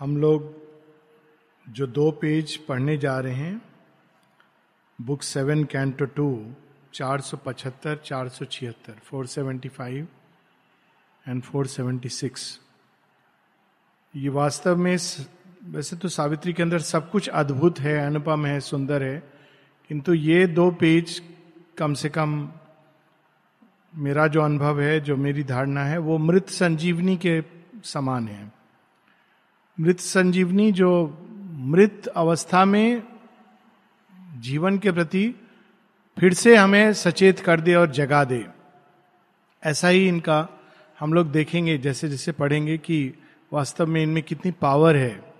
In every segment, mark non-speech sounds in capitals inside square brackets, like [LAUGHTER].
हम लोग जो दो पेज पढ़ने जा रहे हैं, बुक सेवन, कैंटो टू, चार सौ पचहत्तर, चार सौ छिहत्तर, four seventy five and four seventy six. ये वास्तव में वैसे तो सावित्री के अंदर सब कुछ अद्भुत है, अनुपम है, सुंदर है, किंतु ये दो पेज कम से कम मेरा जो अनुभव है, जो मेरी धारणा है, वो मृत संजीवनी के समान है। मृत संजीवनी जो मृत अवस्था में जीवन के प्रति फिर से हमें सचेत कर दे और जगा दे। ऐसा ही इनका हम लोग देखेंगे, जैसे जैसे पढ़ेंगे कि वास्तव में इनमें कितनी पावर है।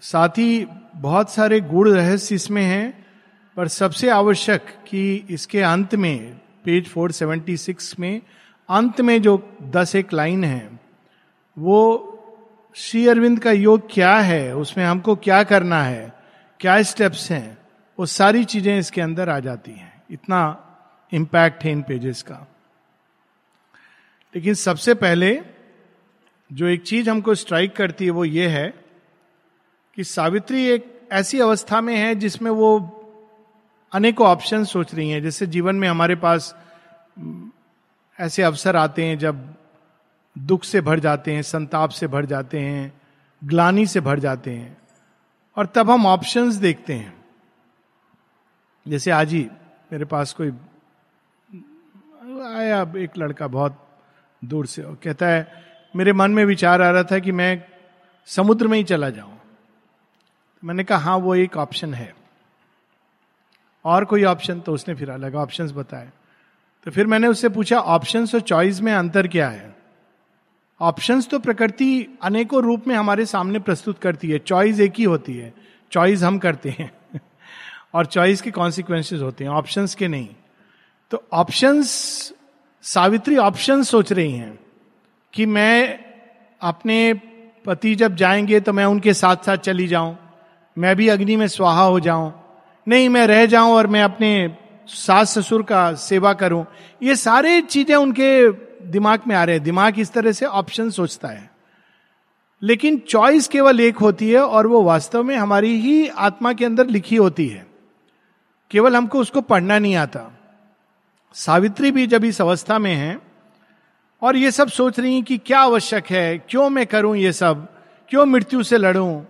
साथ ही बहुत सारे गुण रहस्य इसमें हैं, पर सबसे आवश्यक कि इसके अंत में, पेज 476 में, अंत में जो दस एक लाइन है, वो श्री अरविंद का योग क्या है? उसमें हमको क्या करना है? क्या स्टेप्स हैं? वो सारी चीज़ें इसके अंदर आ जाती हैं। इतना इंपैक्ट है इन पेजेस का। लेकिन सबसे पहले जो एक चीज़ हमको स्ट्राइक करती है वो ये है कि सावित्री एक ऐसी अवस्था में है जिसमें वो अनेकों ऑप्शन सोच रही हैं। जैसे जीवन में हमारे पास ऐसे अवसर आते हैं जब दुख से भर जाते हैं, संताप से भर जाते हैं, ग्लानी से भर जाते हैं। और तब हम ऑप्शंस देखते हैं। जैसे आज ही मेरे पास कोई आया, एक लड़का बहुत दूर से और कहता है, मेरे मन में विचार आ रहा था कि मैं समुद्र में ही चला जाऊँ। मैंने कहा हाँ वो एक ऑप्शन है। और कोई ऑप्शन तो उसने फिर अलग ऑप्शंस बताए। तो फिर मैंने उससे पूछा ऑप्शंस और चॉइस में अंतर क्या है? ऑप्शंस तो प्रकृति अनेकों रूप में हमारे सामने प्रस्तुत करती है। चॉइस एक ही होती है। चॉइस हम करते हैं। [LAUGHS] और चॉइस के कॉन्सिक्वेंसेज होते हैं। ऑप्शंस के नहीं। तो ऑप्शंस सावित्री ऑप्शन सोच रही हैं कि मैं अपने पति जब जाएँगे तो मैं उनके साथ साथ चली जाऊँ। मैं भी अग्नि में स्वाहा हो जाऊँ। नहीं, मैं रह जाऊँ और मैं अपने सास ससुर का सेवा करूँ। ये सारे चीज़ें उनके दिमाग में आ रहे हैं। दिमाग इस तरह से ऑप्शन सोचता है। लेकिन चॉइस केवल एक होती है और वो वास्तव में हमारी ही आत्मा के अंदर लिखी होती है। केवल हमको उसको पढ़ना नहीं आता। सावित्री भी जब इस अवस्था में है और ये सब सोच रही कि क्या आवश्यक है, क्यों मैं करूँ ये सब, क्यों मृत्यु से लड़ूं?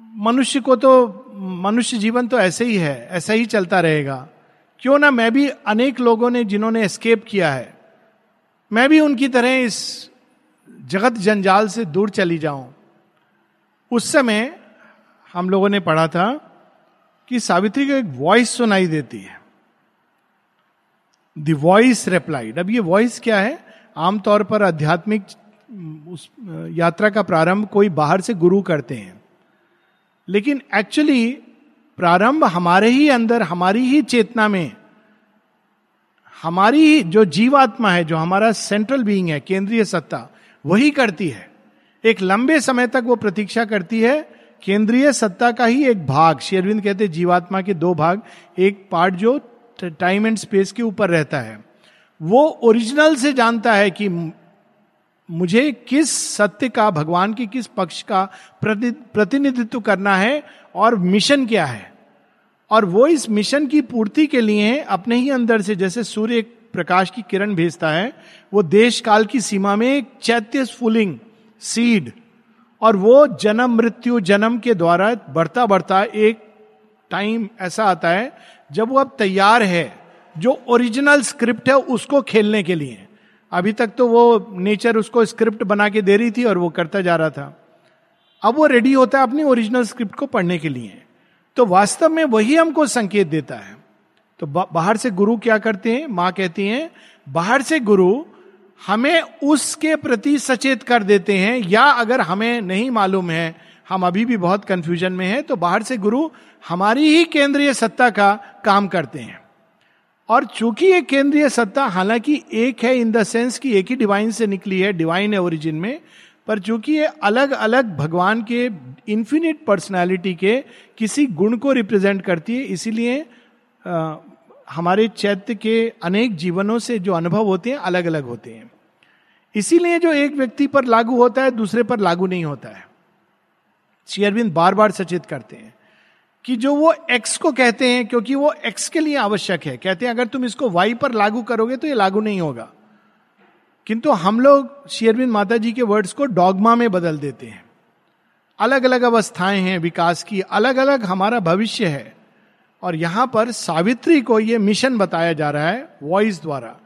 मनुष्य को तो मनुष्य जीवन तो ऐसे ही है, ऐसा ही चलता रहेगा। क्यों ना मैं भी अनेक लोगों ने जिन्होंने एस्केप किया है मैं भी उनकी तरह इस जगत जंजाल से दूर चली जाऊँ। उस समय हम लोगों ने पढ़ा था कि सावित्री को एक वॉइस सुनाई देती है। द वॉइस रिप्लाइड अब ये वॉइस क्या है? आमतौर पर आध्यात्मिक उस यात्रा का प्रारंभ कोई बाहर से गुरु करते हैं। लेकिन एक्चुअली प्रारंभ हमारे ही अंदर, हमारी ही चेतना में हमारी जो जीवात्मा है, जो हमारा सेंट्रल बीइंग है, केंद्रीय सत्ता, वही करती है। एक लंबे समय तक वो प्रतीक्षा करती है, केंद्रीय सत्ता का ही एक भाग, शेरविंद कहते जीवात्मा के दो भाग, एक पार्ट जो टाइम एंड स्पेस के ऊपर रहता है। वो ओरिजिनल से जानता है कि मुझे किस सत्य का, भगवान के किस पक्ष का प्रतिनिधित्व करना है और मिशन क्या है। और वो इस मिशन की पूर्ति के लिए अपने ही अंदर से, जैसे सूर्य प्रकाश की किरण भेजता है, वो देश काल की सीमा में एक चैत्य फुलिंग सीड और वो जन्म, मृत्यु, जन्म के द्वारा बढ़ता बढ़ता एक टाइम ऐसा आता है, जब वो अब तैयार है, जो ओरिजिनल स्क्रिप्ट है उसको खेलने के लिए। अभी तक तो वो नेचर उसको स्क्रिप्ट बना के दे रही थी और वो करता जा रहा था। अब वो रेडी होता है अपनी ओरिजिनल स्क्रिप्ट को पढ़ने के लिए। तो वास्तव में वही हमको संकेत देता है। तो बाहर से गुरु क्या करते हैं? माँ कहती हैं, बाहर से गुरु हमें उसके प्रति सचेत कर देते हैं या अगर हमें नहीं मालूम है, हम अभी भी बहुत कंफ्यूजन में हैं तो बाहर से गुरु हमारी ही केंद्रीय सत्ता का काम करते हैं। और चूँकि ये केंद्रीय सत्ता हालाँकि एक है इन द सेंस कि एक ही डिवाइन से निकली है डिवाइन है ओरिजिन में पर चूँकि ये अलग अलग भगवान के इंफिनिट पर्सनालिटी के किसी गुण को रिप्रेजेंट करती है, इसीलिए हमारे चैत्य के अनेक जीवनों से जो अनुभव होते हैं अलग अलग होते हैं। इसीलिए जो एक व्यक्ति पर लागू होता है, दूसरे पर लागू नहीं होता है। श्री अरविंद बार बार सचेत करते हैं कि जो वो एक्स को कहते हैं, क्योंकि वो एक्स के लिए आवश्यक है। कहते हैं, अगर तुम इसको वाई पर लागू करोगे तो ये लागू नहीं होगा। किंतु हम लोग शेयरविंद माता जी के वर्ड्स को डॉगमा में बदल देते हैं। अलग अलग अवस्थाएँ हैं, विकास की अलग अलग हमारा भविष्य है। और यहाँ पर सावित्री को यह मिशन बताया जा रहा है वॉइस द्वारा।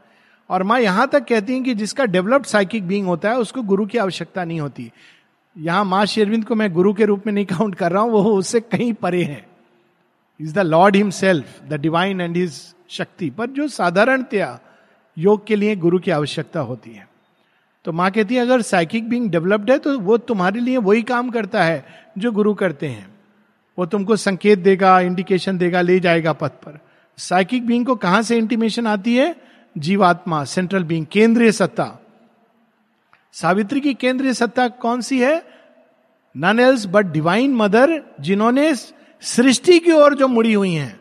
और माँ यहाँ तक कहती हैं कि जिसका डेवलप्ड साइकिक बींग होता है, उसको गुरु की आवश्यकता नहीं होती। यहाँ माँ शेरविंद को मैं गुरु के रूप में नहीं काउंट कर रहा हूँ, वो उससे कहीं परे है। Is the lord himself the divine and his shakti. पर जो साधारणतया योग के लिए गुरु की आवश्यकता होती है। तो माँ कहती है, अगर साइकिक बींग डेवलप्ड है तो वो तुम्हारे लिए वही काम करता है जो गुरु करते हैं। वो तुमको संकेत देगा इंडिकेशन देगा, ले जाएगा पथ पर। साइकिक बींग को कहाँ से इंटीमेशन आती है? जीवात्मा सेंट्रल बींग केंद्रीय सत्ता। सावित्री की केंद्रीय सत्ता कौन सी है? None else but divine mother जिन्होंने सृष्टि की ओर जो मुड़ी हुई हैं।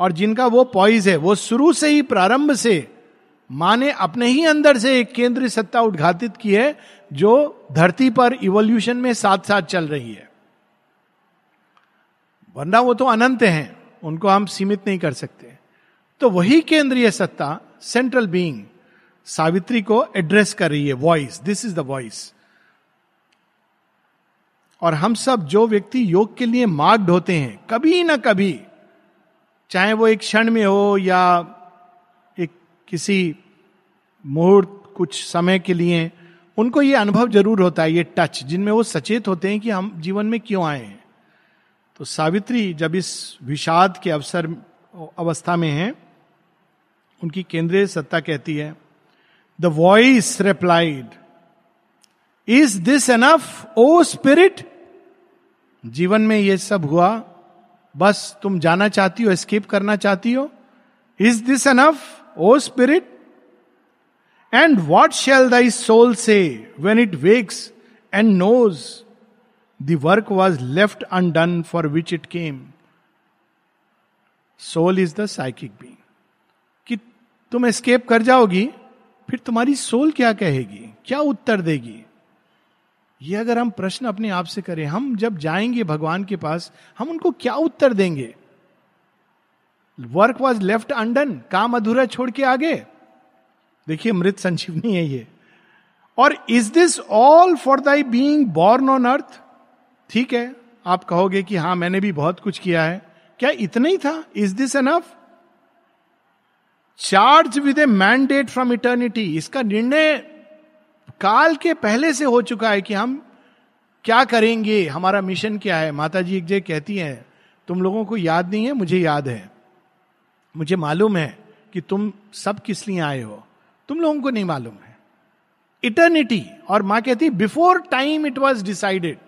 और जिनका वो पॉइज है, वो शुरू से ही प्रारंभ से माँ ने अपने ही अंदर से एक केंद्रीय सत्ता उद्घाटित की है, जो धरती पर इवोल्यूशन में साथ साथ चल रही है। वरना वो तो अनंत हैं, उनको हम सीमित नहीं कर सकते। तो वही केंद्रीय सत्ता सेंट्रल बीइंग सावित्री को एड्रेस कर रही है voice this is the voice और हम सब जो व्यक्ति योग के लिए मार्क्ड होते हैं, कभी ना कभी, चाहे वो एक क्षण में हो या किसी मुहूर्त, कुछ समय के लिए, उनको ये अनुभव ज़रूर होता है, ये टच जिनमें वो सचेत होते हैं कि हम जीवन में क्यों आए हैं। तो सावित्री जब इस विषाद के अवसर, अवस्था में है, उनकी केंद्रीय सत्ता कहती है the voice replied is this enough O spirit जीवन में ये सब हुआ, बस तुम जाना चाहती हो स्केप करना चाहती हो? Is this enough O spirit and what shall thy soul say when it wakes and knows the work was left undone for which it came soul is the psychic being कि तुम escape कर जाओगी, फिर तुम्हारी soul क्या कहेगी? क्या उत्तर देगी? ये अगर हम प्रश्न अपने आप से करें, हम जब जाएँगे भगवान के पास, हम उनको क्या उत्तर देंगे? वर्क वॉज़ लेफ़्ट अंडन काम अधूरा छोड़ के आगे। देखिए, मृत संजीवनी है ये। और is this all for thy being born on earth ठीक है, आप कहोगे कि हाँ मैंने भी बहुत कुछ किया है। क्या इतना ही था? Is this enough charge with a mandate from eternity इसका निर्णय काल के पहले से हो चुका है कि हम क्या करेंगे? हमारा मिशन क्या है? माता जी एक जगह कहती हैं, तुम लोगों को याद नहीं है? मुझे याद है। मुझे मालूम है कि तुम सब किस लिए आए हो। तुम लोगों को नहीं मालूम है। इटर्निटी और माँ कहती before time it was decided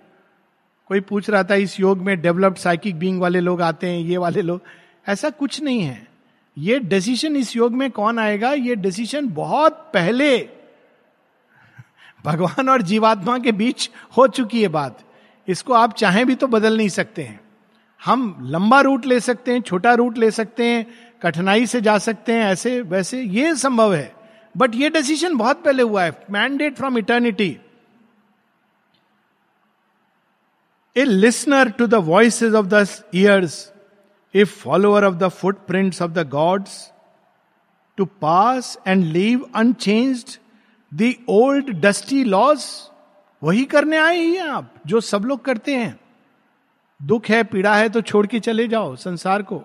कोई पूछ रहा था, इस योग में डेवलप्ड साइकिक बींग वाले लोग आते हैं, ये वाले लोग? ऐसा कुछ नहीं है। ये डिसीज़न इस योग में कौन आएगा? ये डिसीज़न बहुत पहले [LAUGHS] भगवान और जीवात्मा के बीच हो चुकी है बात। इसको आप चाहें भी तो बदल नहीं सकते हैं। हम लंबा रूट ले सकते हैं, छोटा रूट ले सकते हैं कठिनाई से जा सकते हैं, ऐसे, वैसे ये संभव है। बट ये डिसीज़न बहुत पहले हुआ है। Mandate from eternity a listener to the voice of the years a follower of the footprints of the gods to pass and leave unchanged the old dusty laws वही करने आए हैं आप, जो सब लोग करते हैं। दुख है, पीड़ा है तो छोड़ के चले जाओ, संसार को।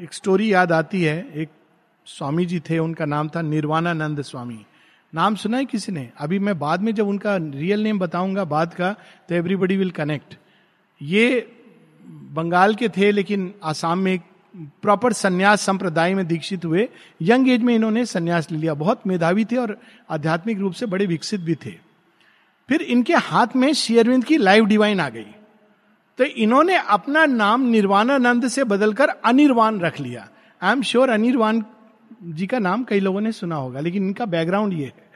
एक स्टोरी याद आती है, एक स्वामी जी थे, उनका नाम था निर्वाणानंद स्वामी। नाम सुना है किसी ने? अभी मैं बाद में जब उनका रियल नेम बताऊँगा बाद का तो एवरीबडी विल कनेक्ट ये बंगाल के थे, लेकिन आसाम में एक प्रॉपर संन्यास संप्रदाय में दीक्षित हुए। यंग एज में इन्होंने संन्यास ले लिया। बहुत मेधावी थे और आध्यात्मिक रूप से बड़े विकसित भी थे। फिर इनके हाथ में शेयरविंद की लाइव डिवाइन आ गई। तो इन्होंने अपना नाम निर्वाणानंद से बदलकर अनिर्वाण रख लिया। I am sure Anirban ji का नाम कई लोगों ने सुना होगा, लेकिन इनका बैकग्राउंड ये है।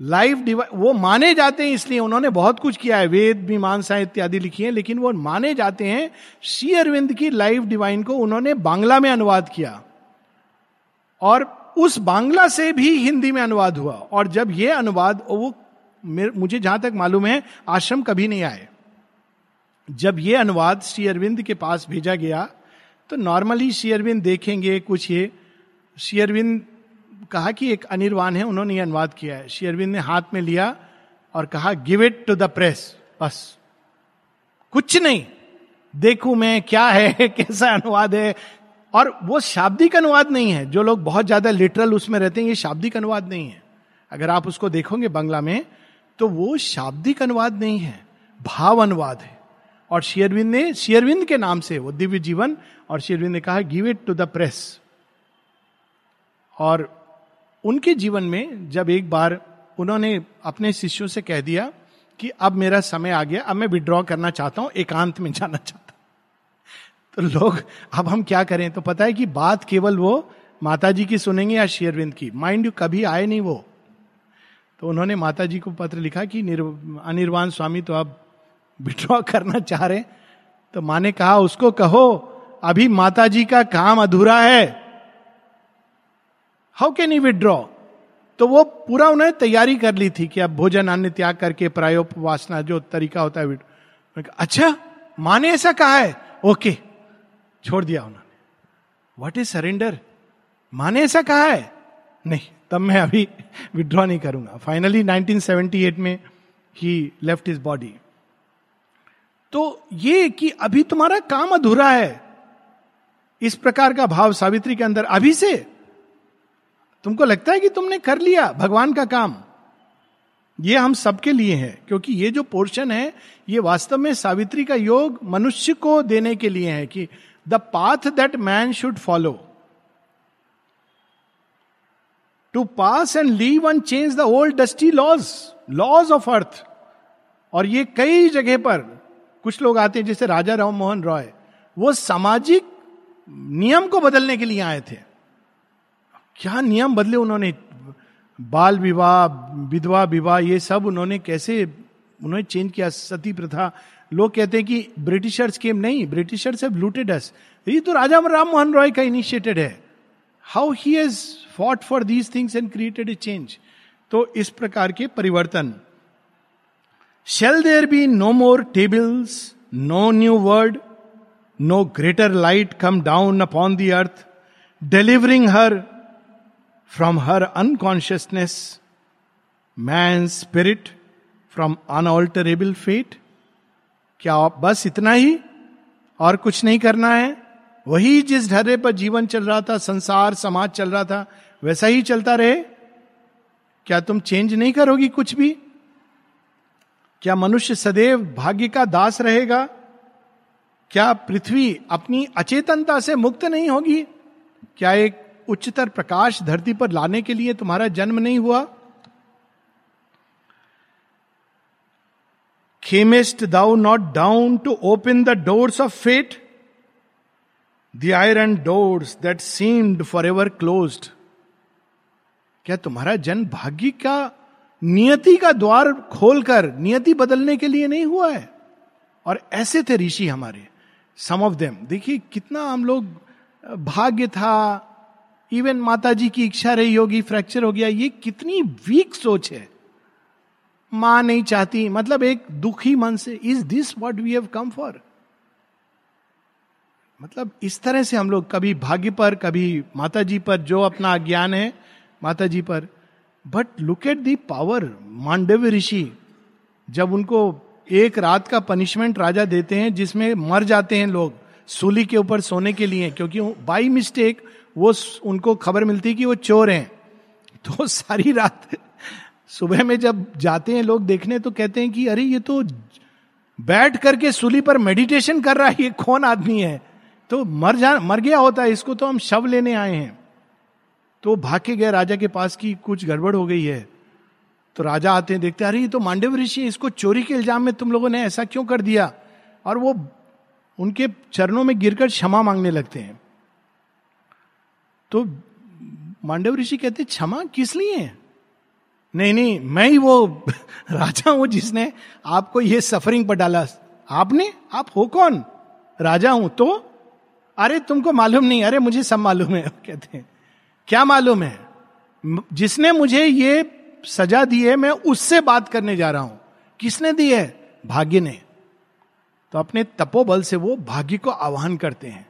लाइफ डिवाइन वो माने जाते हैं, इसलिए उन्होंने बहुत कुछ किया है। वेद, मीमांसा इत्यादि लिखी है, लेकिन वो माने जाते हैं, श्री अरविंद की लाइफ डिवाइन को उन्होंने बांग्ला में अनुवाद किया। और उस बांग्ला से भी हिंदी में अनुवाद हुआ। और जब ये अनुवाद, वो मुझे जहाँ तक मालूम है, आश्रम कभी नहीं आए। जब ये अनुवाद श्री अरविंद के पास भेजा गया तो नॉर्मली श्री अरविंद देखेंगे कुछ ये। श्री अरविंद कहा कि एक अनिर्वाण है, उन्होंने ये अनुवाद किया है। श्री अरविंद ने हाथ में लिया और कहा give it to the press बस। कुछ नहीं। देखू मैं क्या है, [LAUGHS] कैसा अनुवाद है। और वो शाब्दिक अनुवाद नहीं है। जो लोग बहुत ज़्यादा लिटरल उसमें रहते हैं, ये शाब्दिक अनुवाद नहीं है। अगर आप उसको देखोगे बंगला में तो वो शाब्दिक अनुवाद नहीं है। भाव अनुवाद है। और शेयरविंद ने शेयरविंद के नाम से वो दिव्य जीवन, और शेयरविंद ने कहा give it to the press और उनके जीवन में जब एक बार उन्होंने अपने शिष्यों से कह दिया कि अब मेरा समय आ गया, अब मैं विड्रॉ करना चाहता हूँ, एकांत में जाना चाहता तो लोग, अब हम क्या करें? तो पता है कि बात केवल वो माता जी की सुनेंगे या शेयरविंद की? माइंड यू कभी आए नहीं वो। तो उन्होंने माता जी को पत्र लिखा कि अनिर्वाण स्वामी तो अब विड्रॉ करना चाह रहे तो माँ ने कहा, उसको कहो, अभी माता जी का काम अधूरा है। हाउ कैन यू विड्रॉ तो वो पूरा उन्होंने तैयारी कर ली थी कि अब भोजन अन्य त्याग करके प्रायोपवासना जो तरीका होता है अच्छा माँ ने ऐसा कहा है? ओके, छोड़ दिया उन्होंने। वट इज़ सरेंडर माँ ने ऐसा कहा है? नहीं, तब मैं अभी [LAUGHS] विड्रॉ नहीं करूँगा। फाइनली 1978 में ही लेफ़्ट इज़ बॉडी तो ये कि अभी तुम्हारा काम अधूरा है, इस प्रकार का भाव सावित्री के अंदर, अभी से तुमको लगता है कि तुमने कर लिया भगवान का काम? ये हम सबके लिए है, क्योंकि ये जो पोर्शन है, ये वास्तव में सावित्री का योग मनुष्य को देने के लिए है कि the path that man should follow to pass and leave and change the old dusty laws laws of earth और ये कई जगह पर कुछ लोग आते हैं जैसे राजा राम मोहन रॉय, वो सामाजिक नियम को बदलने के लिए आए थे। क्या नियम बदले उन्होंने? बाल विवाह, विधवा विवाह, ये सब उन्होंने कैसे, उन्होंने चेंज किया? सती प्रथा। लोग कहते हैं कि ब्रिटिशर्स केम नहीं, ब्रिटिशर्स हैव लूटेड अस। ये तो राजा राम मोहन रॉय का इनिशिएटेड है। How he has fought for these things and created a change तो इस प्रकार के परिवर्तन। Shall there be no more tables no new word no greater light come down upon the earth delivering her from her unconsciousness man spirit from unalterable fate क्या बस इतना ही और कुछ नहीं करना है? वही जिस ढर्रे पर जीवन चल रहा था, संसार, समाज चल रहा था, वैसा ही चलता रहे? क्या तुम चेंज नहीं करोगी कुछ भी? क्या मनुष्य सदैव भाग्य का दास रहेगा? क्या पृथ्वी अपनी अचेतनता से मुक्त नहीं होगी? क्या एक उच्चतर प्रकाश धरती पर लाने के लिए तुम्हारा जन्म नहीं हुआ? Camest thou not down to open the doors of fate the iron doors that seemed for ever close क्या तुम्हारा जन्म भाग्य का नियति का द्वार खोलकर नियति बदलने के लिए नहीं हुआ है। और ऐसे थे ऋषि हमारे सम ऑफ़ देम देखिए, कितना हम लोग भाग्य था। इवन माता जी की इच्छा रही होगी फ्रैक्चर हो गया, ये कितनी वीक सोच है। माँ नहीं चाहती मतलब एक दुखी मन से is this what we have come for मतलब इस तरह से हम लोग कभी भाग्य पर, कभी माता जी पर, जो अपना ज्ञान है माता जी पर but look at the power Mandavya ऋषि जब उनको एक रात का पनिशमेंट राजा देते हैं, जिसमें मर जाते हैं लोग, सूली के ऊपर सोने के लिए, क्योंकि बाई मिस्टेक वो उनको खबर मिलती कि वो चोर हैं। तो सारी रात सुबह में जब जाते हैं लोग देखने तो कहते हैं कि अरे, ये तो बैठ करके सूली पर मेडिटेशन कर रहा है, ये कौन आदमी है? तो मर जा, मर गया होता है, इसको तो हम शव लेने आए हैं। तो भाग के गए राजा के पास की कुछ गड़बड़ हो गई है। तो राजा आते हैं, देखते अरे, ये तो मांडव ऋषि इसको चोरी के इल्ज़ाम में तुम लोगों ने ऐसा क्यों कर दिया? और वो उनके चरणों में गिरकर क्षमा मांगने लगते हैं। तो मांडव ऋषि कहते क्षमा किस लिए नहीं नहीं, मैं ही वो [LAUGHS] राजा हूँ जिसने आपको ये सफरिंग पर डाला। आपने? आप हो कौन? राजा हूँ तो? अरे, तुमको मालूम नहीं, अरे, मुझे सब मालूम है, [LAUGHS] कहते हैं। क्या मालूम है? जिसने मुझे ये सजा दी है, मैं उससे बात करने जा रहा हूँ। किसने दी है? भाग्य ने। तो अपने तपोबल से वो भाग्य को आह्वान करते हैं।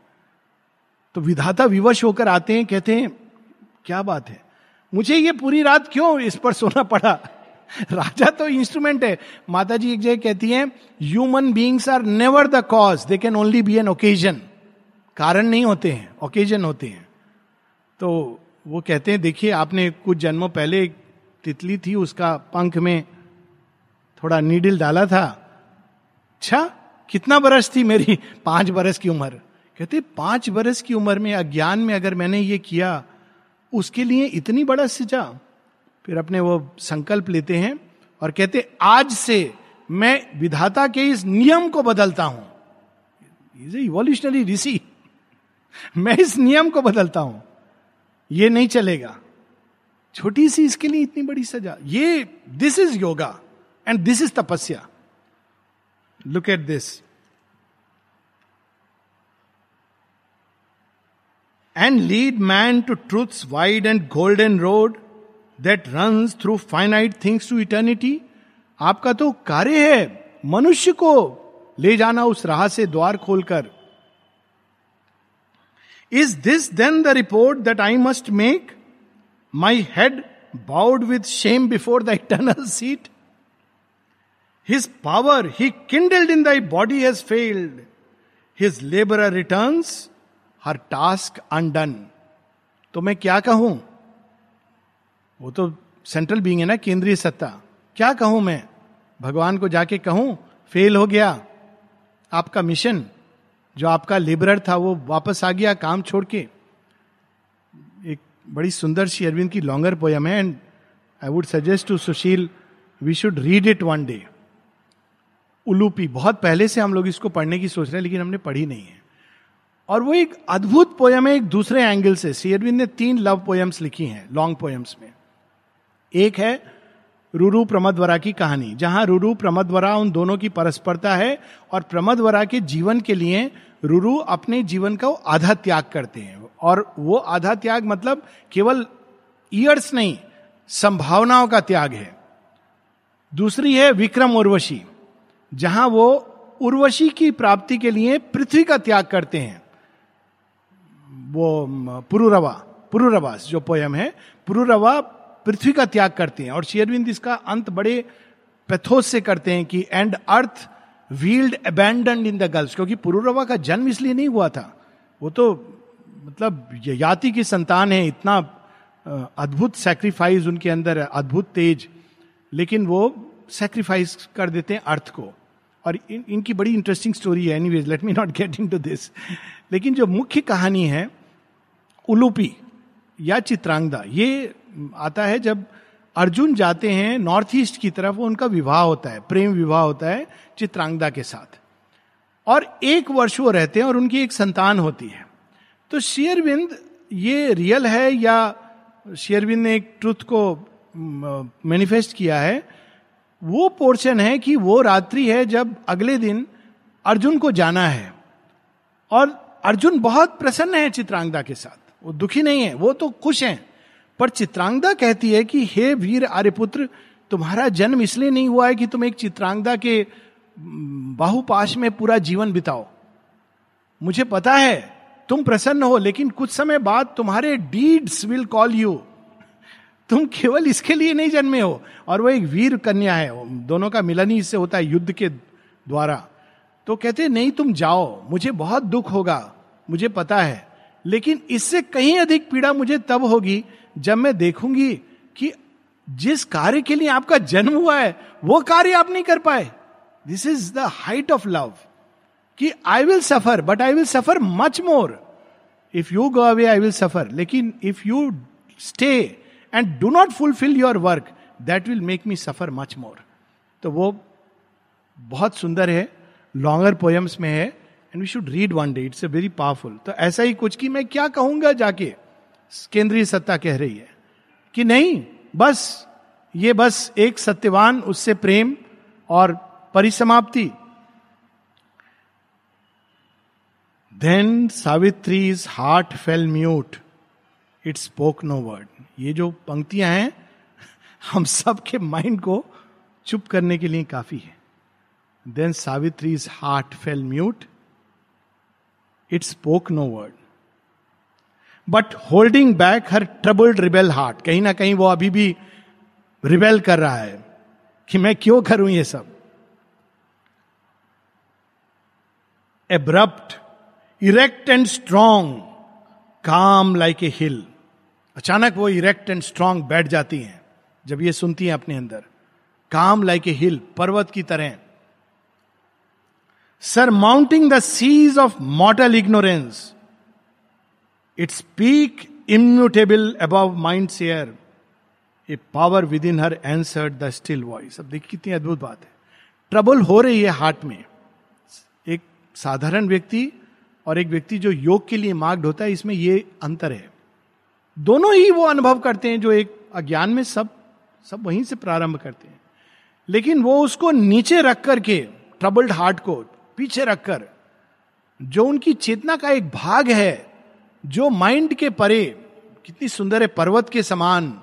तो विधाता विवश होकर आते हैं, कहते हैं, क्या बात है? मुझे ये पूरी रात क्यों इस पर सोना पड़ा? [LAUGHS] राजा तो इंस्ट्रूमेंट है। माता जी एक जगह कहती हैं human beings are never the cause they can only be an occasion कारण नहीं होते हैं ओकेजन होते हैं। तो वो कहते हैं, देखिए, आपने कुछ जन्मों पहले एक तितली थी, उसका पंख में थोड़ा नीडल डाला था। अच्छा कितना बरस थी मेरी? पाँच बरस की उम्र। कहते पाँच बरस की उम्र में, अज्ञान में अगर मैंने ये किया, उसके लिए इतनी बड़ा सिजा। फिर अपने वो संकल्प लेते हैं और कहते आज से मैं विधाता के इस नियम को बदलता हूँ। इज़ ऋषि मैं इस नियम को बदलता हूँ। ये नहीं चलेगा। छोटी सी इसके लिए इतनी बड़ी सजा। ये this is yoga and this is tapasya. Look at this and lead man to truths wide and golden road that run through finite things to eternity आपका तो कार्य है मनुष्य को ले जाना उस राह से द्वार खोलकर। Is this then the report that I must make my head bowed with shame before the eternal seat his power he kindled in thy body has failed his labour return her task undone तो मैं क्या कहूँ? वो तो central being है ना, केंद्रीय सत्ता। क्या कहूँ मैं? भगवान को जाके कहूँ फेल हो गया। आपका मिशन जो आपका लेबरर था, वो वापस आ गया काम छोड़ के। एक बड़ी सुंदर सी अरविंद की लॉन्गर पोयम है and I would suggest to Sushil we should read it one day Ulupi, बहुत पहले से हम लोग इसको पढ़ने की सोच रहे हैं, लेकिन हमने पढ़ी नहीं है। और वो एक अद्भुत पोयम है, एक दूसरे एंगल से। सी अरविंद ने तीन लव पोयम्स लिखी हैं लॉन्ग पोयम्स में। एक है रुरु प्रमदवरा की कहानी, जहाँ रुरु प्रमदवरा उन दोनों की परस्परता है, और प्रमदवरा के जीवन के लिए रुरु अपने जीवन का आधा त्याग करते हैं। और वो आधा त्याग मतलब केवल ईयर्स नहीं, संभावनाओं का त्याग है। दूसरी है विक्रम उर्वशी, जहाँ वो उर्वशी की प्राप्ति के लिए पृथ्वी का त्याग करते हैं। वो पुरुरवा, पुरुरवास जो पोयम है, पुरुरवा पृथ्वी का त्याग करते हैं। और शेयरविंद इसका अंत बड़े पैथोस से करते हैं कि and earth wheeled abandon in the girls क्योंकि पुरुरवा का जन्म इसलिए नहीं हुआ था। वो तो मतलब याति की संतान है इतना अद्भुत सेक्रीफाइस उनके अंदर है अद्भुत तेज लेकिन वो सेक्रीफाइस कर देते हैं अर्थ को। और इन, इनकी बड़ी इंटरेस्टिंग स्टोरी है anyways let me not get into this लेकिन जो मुख्य कहानी है उलूपी या चित्रांगदा ये आता है जब अर्जुन जाते हैं नॉर्थ ईस्ट की तरफ़ उनका विवाह होता है, प्रेम विवाह होता है चित्रांगदा के साथ। और एक वर्ष वो रहते हैं और उनकी एक संतान होती है। तो शेयरविंद ये रियल है या शेयरविंद ने एक ट्रुथ को मैनिफेस्ट किया है, वो पोर्शन है कि वो रात्रि है जब अगले दिन अर्जुन को जाना है। और अर्जुन बहुत प्रसन्न है चित्रांगदा के साथ। वो दुखी नहीं है, वो तो खुश हैं। पर चित्रांगदा कहती है कि, हे वीर आर्यपुत्र, तुम्हारा जन्म इसलिए नहीं हुआ है कि तुम एक चित्रांगदा के बाहुपाश में पूरा जीवन बिताओ। मुझे पता है, तुम प्रसन्न हो, लेकिन कुछ समय बाद तुम्हारे डीड्स विल कॉल यू। तुम केवल इसके लिए नहीं जन्मे हो, और वो एक वीर कन्या है। दोनों का मिलन ही इससे होता है युद्ध के द्वारा। तो कहते नहीं, तुम जाओ, मुझे बहुत दुख होगा, मुझे पता है, लेकिन इससे कहीं अधिक पीड़ा मुझे तब होगी जब मैं देखूँगी कि जिस कार्य के लिए आपका जन्म हुआ है, वो कार्य आप नहीं कर पाए। This is the height of love कि I will suffer but I will suffer much more if you go away I will suffer लेकिन if you stay and do not fulfil your work that will make me suffer much more तो वो बहुत सुंदर है longer poems में है and we should read one day it's a very powerful तो ऐसा ही कुछ कि मैं क्या कहूँगा जाके? केंद्रीय सत्ता कह रही है कि नहीं, बस, ये बस एक सत्यवान, उससे प्रेम और परिसमाप्ति। Then Savitri is heart fell mute it spoke no word ये जो पंक्तियाँ हैं, हम सब के माइंड को चुप करने के लिए काफ़ी है। Then Savitri is heart fell mute it spoke no word but holding back her troubled rebel heart कहीं ना कहीं वो अभी भी रिबेल कर रहा है कि मैं क्यों करूँ ये सब? Abrupt erect and strong calm like a hill अचानक वो इरेक्ट एंड स्ट्रांग बैठ जाती हैं, जब ये सुनती हैं अपने अंदर। काम लाइक ए हिल पर्वत की तरह। Surmounting the seas of mortal ignorance it speak immutable above mind's air a power within her answered the still voice अब देखिए कितनी अद्भुत बात है। ट्रबल हो रही है हार्ट में। एक साधारण व्यक्ति और एक व्यक्ति जो योग के लिए मार्ग होता है, इसमें ये अंतर है। दोनों ही वो अनुभव करते हैं जो एक अज्ञान में सब सब वहीं से प्रारंभ करते हैं। लेकिन वो उसको नीचे रख करके ट्रबल्ड हार्ट को पीछे रखकर जो उनकी चेतना का एक भाग है जो माइंड के परे, कितनी सुंदर है, पर्वत के समान,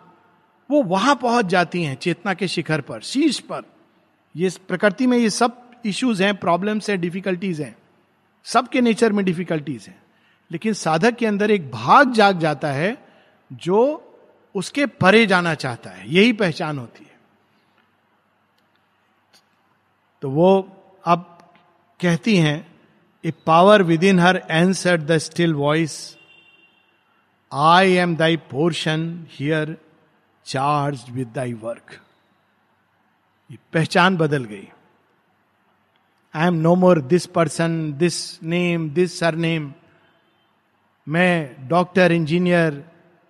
वो वहाँ पहुँच जाती हैं, चेतना के शिखर पर, शीर्ष पर। ये प्रकृति में ये सब इश्यूज़ हैं प्रॉब्लम्स हैं डिफिकल्टीज हैं। सबके नेचर में डिफिकल्टीज हैं। लेकिन साधक के अंदर एक भाग जाग जाता है, जो उसके परे जाना चाहता है, यही पहचान होती है। तो वो अब कहती हैं a power within her answered the still voice I am thy portion here charge with thy work ये पहचान बदल गई। I am no more this person this name this surname मैं डॉक्टर इंजीनियर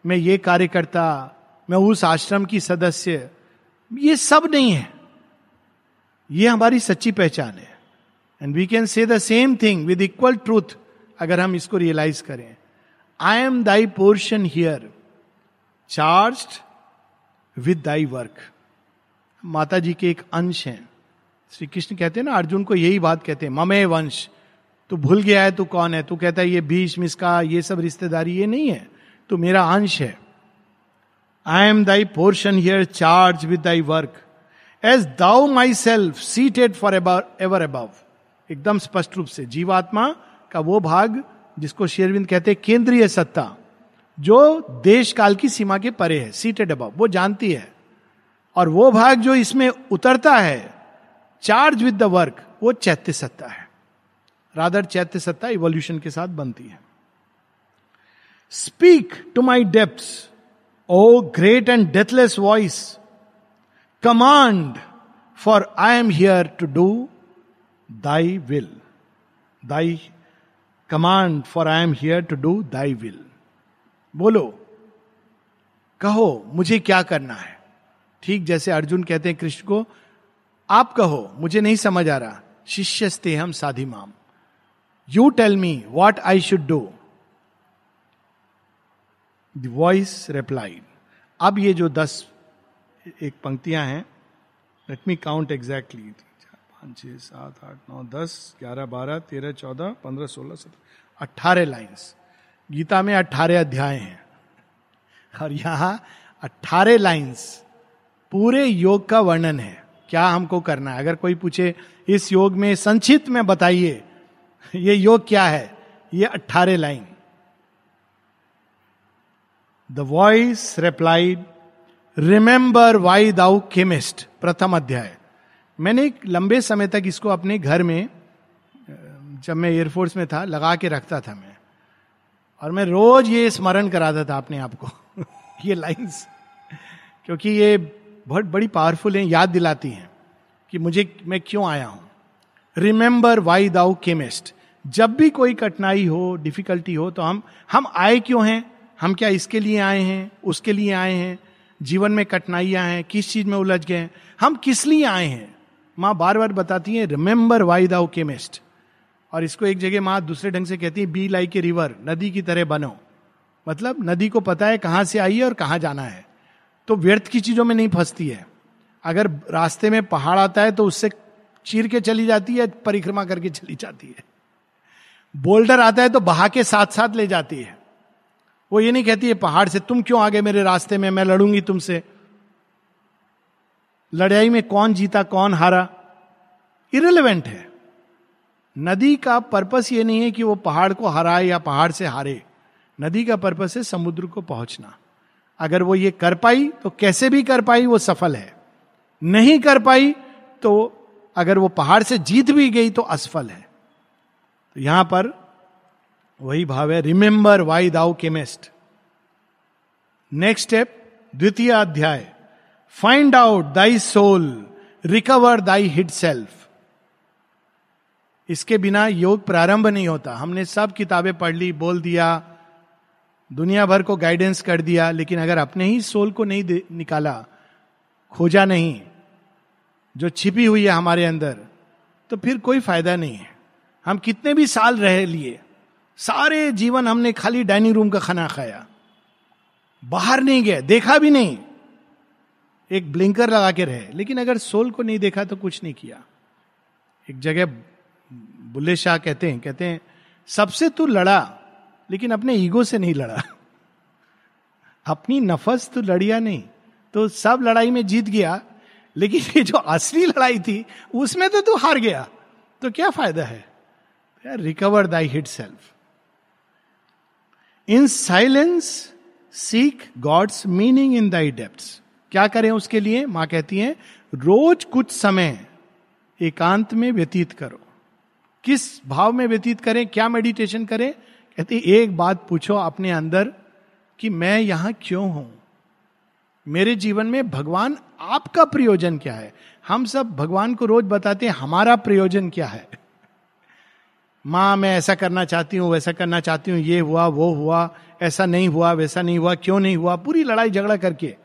मैं ये कार्यकर्ता, मैं उस आश्रम की सदस्य। ये सब नहीं है। ये हमारी सच्ची पहचान है। And we can say the same thing with equal truth अगर हम इसको रियलाइज़ करें। I am thy portion here charge with thy work माता जी के एक अंश हैं। श्री कृष्ण कहते हैं ना, अर्जुन को यही बात कहते हैं, ममे वंश, तू भूल गया है, तू कौन है? तू कहता है, ये भीष मिसका, ये सब रिश्तेदारी, ये नहीं है। तो मेरा अंश है। I am thy portion here charge with thy work as thou my self seated for ever above एकदम स्पष्ट रूप से, जीवात्मा का वो भाग जिसको शेरविंद कहते हैं केंद्रीय सत्ता, जो देश काल की सीमा के परे है सीटेड अबव वो जानती है। और वो भाग जो इसमें उतरता है चार्ज विद द वर्क वो चैत्य सत्ता है। रादर चैत्य सत्ता इवोल्यूशन के साथ बनती है। Speak to my depth O great and deathless voice command for I am here to do thy will thy command for I am here to do thy will बोलो, कहो, मुझे क्या करना है? ठीक जैसे अर्जुन कहते हैं कृष्ण को, आप कहो, मुझे नहीं समझ आ रहा। शिष्यस्ते हम साधी माम you tell me what I should do voice replied अब ये जो दस एक पंक्तियाँ हैं लेट मी काउंट एग्जैक्टली पाँच छ सात, आठ, नौ, दस, ग्यारह, बारह, तेरह, चौदह, पंद्रह, सोलह, सत्रह, अट्ठारह लाइन्स गीता में अट्ठारह अध्याय हैं। और यहाँ अट्ठारह लाइन्स पूरे योग का वर्णन है। क्या हमको करना है? अगर कोई पूछे, इस योग में संक्षिप्त में बताइए, ये योग क्या है? ये अट्ठारह line the voice replied remember why thou camest प्रथम अध्याय। मैंने एक लंबे समय तक इसको अपने घर में जब मैं एयरफोर्स में था, लगा के रखता था मैं। और मैं रोज ये स्मरण कराता था अपने आप को, [LAUGHS] ये लाइंस क्योंकि ये बहुत बड़ी पावरफुल है, याद दिलाती हैं कि मुझे, मैं क्यों आया हूँ। रिमेंबर वाई दाउ केमिस्ट जब भी कोई कठिनाई हो डिफिकल्टी हो तो हम हम आए क्यों हैं? हम क्या इसके लिए आए हैं? उसके लिए आए हैं? जीवन में कठिनाइयाँ हैं? किस चीज़ में उलझ गए हैं? हम किस लिए आए हैं? माँ बार बार बताती है रिमेंबर वाई दाउ केमिस्ट और इसको एक जगह माँ दूसरे ढंग से कहती है बी लाइक ए रिवर नदी की तरह बनो। मतलब नदी को पता है कहाँ से आई है और कहाँ जाना है। तो व्यर्थ की चीज़ों में नहीं फंसती है। अगर रास्ते में पहाड़ आता है तो उससे चीर के चली जाती है, परिक्रमा करके चली जाती है। बोल्डर आता है तो बहा के साथ साथ ले जाती है। वो ये नहीं कहती है, पहाड़ से तुम क्यों आ गए मेरे रास्ते में? मैं लड़ूँगी तुमसे। लड़ाई में कौन जीता, कौन हारा इरेलीवेंट है। नदी का पर्पस ये नहीं है कि वो पहाड़ को हराए या पहाड़ से हारे। नदी का पर्पस है समुद्र को पहुँचना। अगर वो ये कर पाई तो कैसे भी कर पाई, वो सफल है। नहीं कर पाई तो अगर वो पहाड़ से जीत भी गई तो असफल है। तो यहाँ पर वही भाव है remember why thou camest next step द्वितीय अध्याय। Find out thy soul recover thy hid self इसके बिना योग प्रारंभ नहीं होता। हमने सब किताबें पढ़ ली, बोल दिया, दुनिया भर को गाइडेंस कर दिया, लेकिन अगर अपने ही सोल को नहीं निकाला, खोजा नहीं, जो छिपी हुई है हमारे अंदर तो फिर कोई फ़ायदा नहीं है। हम कितने भी साल रह लिए, सारे जीवन हमने खाली डाइनिंग रूम का खाना खाया। बाहर नहीं गए, देखा भी नहीं। एक ब्लिंकर लगा के रहे। लेकिन अगर सोल को नहीं देखा तो कुछ नहीं किया। एक जगह बुल्ले शाह कहते हैं कहते हैं, सबसे तू लड़ा, लेकिन अपने ईगो से नहीं लड़ा। अपनी नफस तो लड़िया नहीं। तो सब लड़ाई में जीत गया, लेकिन ये जो असली लड़ाई थी, उसमें तो तू हार गया। तो क्या फ़ायदा है? Recover thy hid self in silence seek God's meaning in thy depth क्या करें उसके लिए? माँ कहती हैं, रोज कुछ समय एकांत में व्यतीत करो। किस भाव में व्यतीत करें? क्या मेडिटेशन करें? कहते, एक बात पूछो अपने अंदर कि मैं यहाँ क्यों हूँ? मेरे जीवन में भगवान आपका प्रयोजन क्या है? हम सब भगवान को रोज बताते हैं, हमारा प्रयोजन क्या है? माँ, मैं ऐसा करना चाहती हूँ, वैसा करना चाहती हूँ, ये हुआ, वो हुआ, ऐसा नहीं हुआ, वैसा नहीं हुआ, क्यों नहीं हुआ? पूरी लड़ाई झगड़ा करके।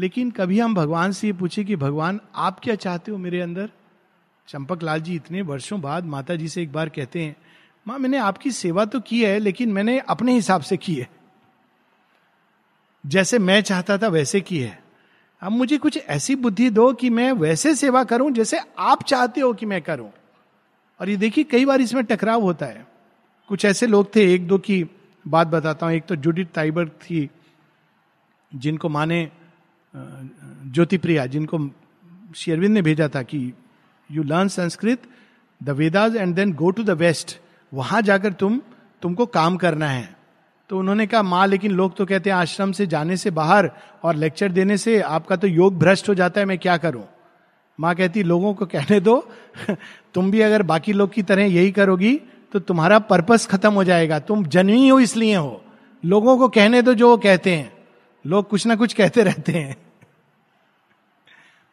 लेकिन कभी हम भगवान से ये पूछे कि, भगवान, आप क्या चाहते हो मेरे अंदर? चंपक लाल जी इतने वर्षों बाद माता जी से एक बार कहते हैं, माँ, मैंने आपकी सेवा तो की है, लेकिन मैंने अपने हिसाब से की है। जैसे मैं चाहता था वैसे की है। अब मुझे कुछ ऐसी बुद्धि दो कि मैं वैसे सेवा करूँ जैसे आप चाहते हो कि मैं करूँ। और ये देखिए, कई बार इसमें टकराव होता है। कुछ ऐसे लोग थे, एक दो की बात बताता हूँ। एक तो जुडिट ताइबर थी, जिनको माने ज्योति प्रिया जिनको शेरविंद ने भेजा था कि you learn Sanskrit the Vedas and then go to the west वहाँ जाकर तुम, तुमको काम करना है। तो उन्होंने कहा, माँ, लेकिन लोग तो कहते हैं, आश्रम से जाने से बाहर और लेक्चर देने से आपका तो योग भ्रष्ट हो जाता है, मैं क्या करूँ? माँ कहती, लोगों को कहने दो, [LAUGHS] तुम भी अगर बाकी लोग की तरह यही करोगी तो तुम्हारा पर्पस खत्म हो जाएगा। तुम जन्मी हो, इसलिए हो। लोगों को कहने दो जो वो कहते हैं। लोग कुछ ना कुछ कहते रहते हैं।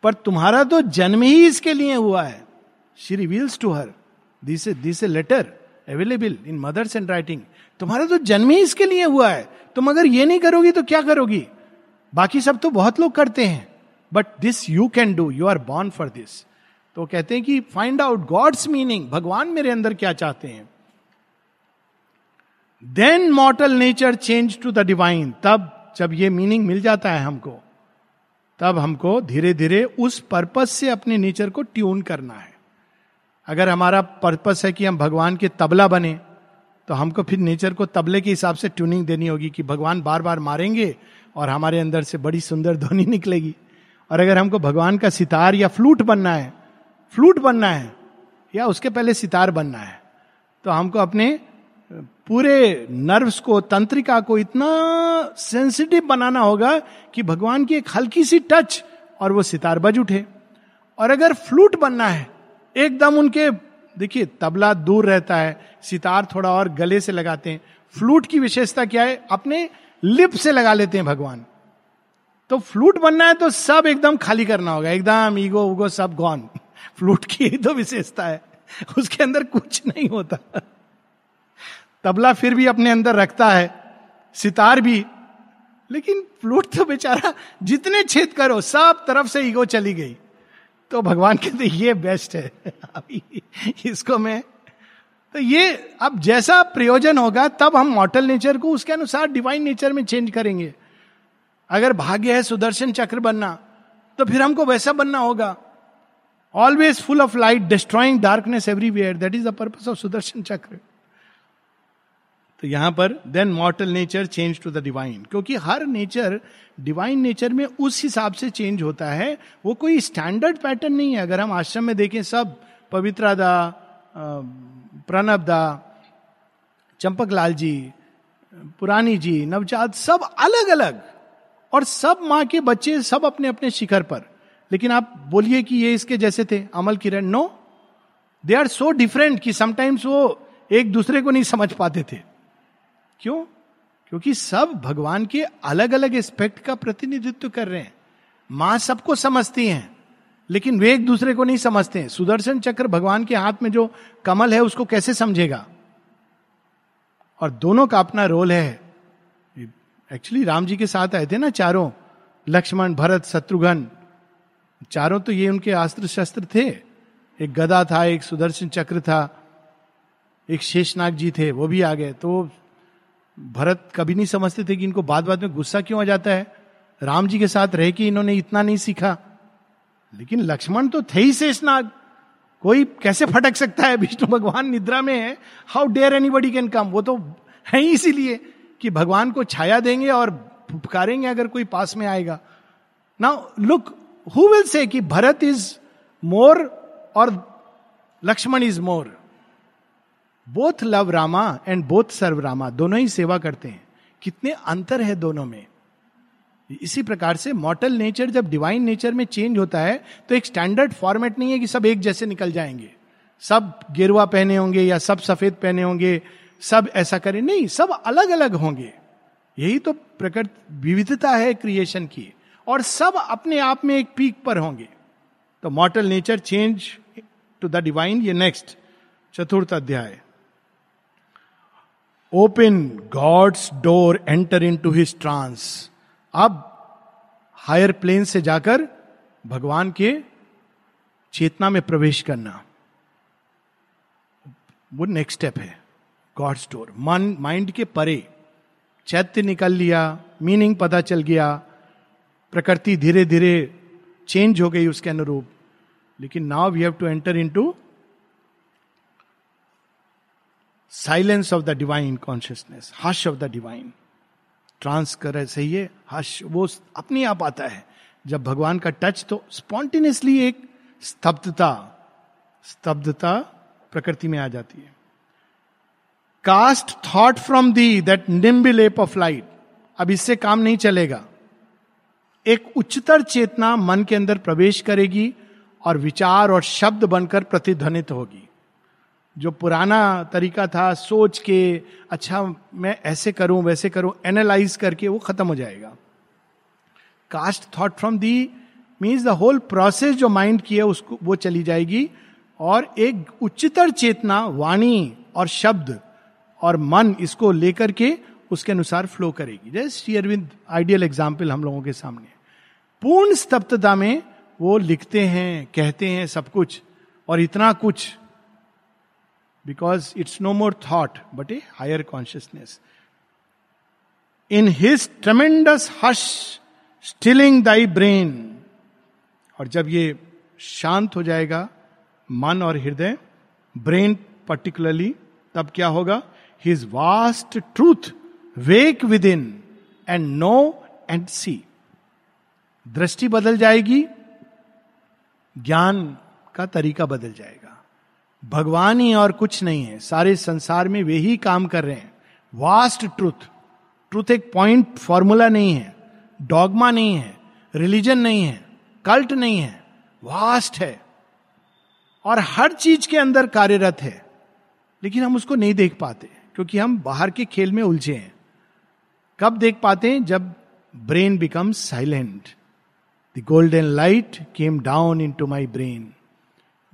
पर तुम्हारा तो जन्म ही इसके लिए हुआ है। She reveals to her this this a letter available in mother's and writing तुम्हारा तो जन्म ही इसके लिए हुआ है। तुम अगर ये नहीं करोगी तो क्या करोगी? बाकी सब तो बहुत लोग करते हैं। But this you can do you are born for this तो कहते हैं कि फाइंड आउट गॉड्स मीनिंग भगवान मेरे अंदर क्या चाहते हैं। Then mortal nature change to the divine तब जब ये मीनिंग मिल जाता है हमको, तब हमको धीरे धीरे उस पर्पस से अपने नेचर को ट्यून करना है। अगर हमारा पर्पस है कि हम भगवान के तबला बने तो हमको फिर नेचर को तबले के हिसाब से ट्यूनिंग देनी होगी कि भगवान बार बार मारेंगे और हमारे अंदर से बड़ी सुंदर [LAUGHS] ध्वनि निकलेगी। और अगर हमको भगवान का सितार या फ्लूट बनना है फ्लूट बनना है, या उसके पहले सितार बनना है तो हमको अपने पूरे नर्व्स को, तंत्रिका को इतना सेंसिटिव बनाना होगा कि भगवान की एक हल्की सी टच और वो सितार बज उठे। और अगर फ्लूट बनना है, एकदम उनके, देखिए, तबला दूर रहता है, सितार थोड़ा और गले से लगाते हैं। फ्लूट की विशेषता क्या है? अपने लिप से लगा लेते हैं भगवान। तो फ्लूट बनना है तो सब एकदम खाली करना होगा। एकदम ईगो, उगो, सब गॉन [LAUGHS] फ्लूट की तो विशेषता है। उसके अंदर कुछ नहीं होता। तबला फिर भी अपने अंदर रखता है, सितार भी। लेकिन फ्लूट तो बेचारा जितने छेद करो, सब तरफ़ से ईगो चली गई। तो भगवान कहते, ये बेस्ट है। अभी इसको मैं तो ये अब जैसा प्रयोजन होगा, तब हम मॉटल नेचर को उसके अनुसार डिवाइन नेचर में चेंज करेंगे। अगर भाग्य है सुदर्शन चक्र बनना तो फिर हमको वैसा बनना होगा। Always full of light destroying darkness everywhere that is the purpose of Sudarshan Chakra. तो यहाँ पर then mortal nature change to the divine क्योंकि हर नेचर डिवाइन नेचर में उस हिसाब से चेंज होता है, वो कोई स्टैंडर्ड पैटर्न नहीं है। अगर हम आश्रम में देखें सब पवित्रा दा प्रणब दा चंपक लाल जी, पुरानी जी, नवजात, सब अलग अलग और सब माँ के बच्चे सब अपने अपने शिखर पर। लेकिन आप बोलिए कि ये इसके जैसे थे, Amal Kiran? No they are so different कि समटाइम्स वो एक दूसरे को नहीं समझ पाते थे। क्यों? क्योंकि सब भगवान के अलग अलग एस्पेक्ट का प्रतिनिधित्व कर रहे हैं। माँ सबको समझती हैं, लेकिन वे एक दूसरे को नहीं समझते हैं। सुदर्शन चक्र भगवान के हाथ में जो कमल है, उसको कैसे समझेगा? और दोनों का अपना रोल है। एक्चुअली राम जी के साथ आए थे ना चारों, लक्ष्मण, भरत, शत्रुघ्न। चारों तो ये उनके अस्त्र शस्त्र थे। एक गदा था, एक सुदर्शन चक्र था, एक शेषनाग जी थे, वो भी आ गए। तो भरत कभी नहीं समझते थे कि इनको बाद बाद में गुस्सा क्यों आ जाता है? राम जी के साथ रह के इन्होंने इतना नहीं सीखा। लेकिन लक्ष्मण तो थे ही शेषनाग। कोई कैसे फटक सकता है? विष्णु भगवान निद्रा में है। How dare anybody can come वो तो है ही इसीलिए कि भगवान को छाया देंगे और पुकारेंगे अगर कोई पास में आएगा। ना लुक हु विल से कि भरत इज़ मोर और Lakshman is more both love Rama and both serve Rama दोनों ही सेवा करते हैं। कितने अंतर है दोनों में। इसी प्रकार से मॉटल नेचर जब डिवाइन नेचर में चेंज होता है तो एक स्टैंडर्ड फॉर्मेट नहीं है कि सब एक जैसे निकल जाएँगे। सब गेरुआ पहने होंगे या सब सफ़ेद पहने होंगे, सब ऐसा करें। नहीं, सब अलग अलग होंगे। यही तो प्रकट विविधता है क्रिएशन की। और सब अपने आप में एक पीक पर होंगे। तो mortal nature change to the divine ये नेक्स्ट चतुर्थ अध्याय। Open God's door enter into his trance अब हायर प्लेन से जाकर भगवान के चेतना में प्रवेश करना। वो नेक्स्ट स्टेप है गॉड स्टोर मन माइंड के परे चैत्य निकल लिया मीनिंग पता चल गया, प्रकृति धीरे धीरे चेंज हो गई उसके अनुरूप। लेकिन now we have to enter into silence of the divine consciousness hush of the divine trance कर सही है हश वो अपने आप आता है। जब भगवान का टच तो स्पॉन्टेनियसली एक स्तब्धता स्तब्धता प्रकृति में आ जाती है। Cast thought from thee that nimble leap of light अब इससे काम नहीं चलेगा। एक उच्चतर चेतना मन के अंदर प्रवेश करेगी और विचार और शब्द बनकर प्रतिध्वनित होगी। जो पुराना तरीका था, सोच के अच्छा मैं ऐसे करूँ, वैसे करूँ एनालाइज करके वो खत्म हो जाएगा। Cast thought from thee means the whole process जो माइंड की है, उसको, वो चली जाएगी। और एक उच्चतर चेतना, वाणी और शब्द और मन, इसको लेकर के उसके अनुसार फ्लो करेगी। जैसे अरविंद आइडियल एग्ज़ाम्पल हम लोगों के सामने। पूर्ण स्तब्धता में वो लिखते हैं, कहते हैं सब कुछ और इतना कुछ because it's no more thought but a higher consciousness in his tremendous hush stilling thy brain और जब ये शांत हो जाएगा, मन और हृदय ब्रेन पर्टिकुलरली तब क्या होगा? His vast truth wake within and know and see दृष्टि बदल जाएगी, ज्ञान का तरीका बदल जाएगा। भगवान ही और कुछ नहीं है। सारे संसार में वे ही काम कर रहे हैं। वास्ट ट्रूथ ट्रूथ एक पॉइंट फॉर्मूला नहीं है। डॉगमा नहीं है। रिलीजन नहीं है। कल्ट नहीं है। वास्ट है। और हर चीज़ के अंदर कार्यरत है। लेकिन हम उसको नहीं देख पाते, क्योंकि हम बाहर के खेल में उलझे हैं। कब देख पाते हैं? जब brain become silent the golden light came down into my brain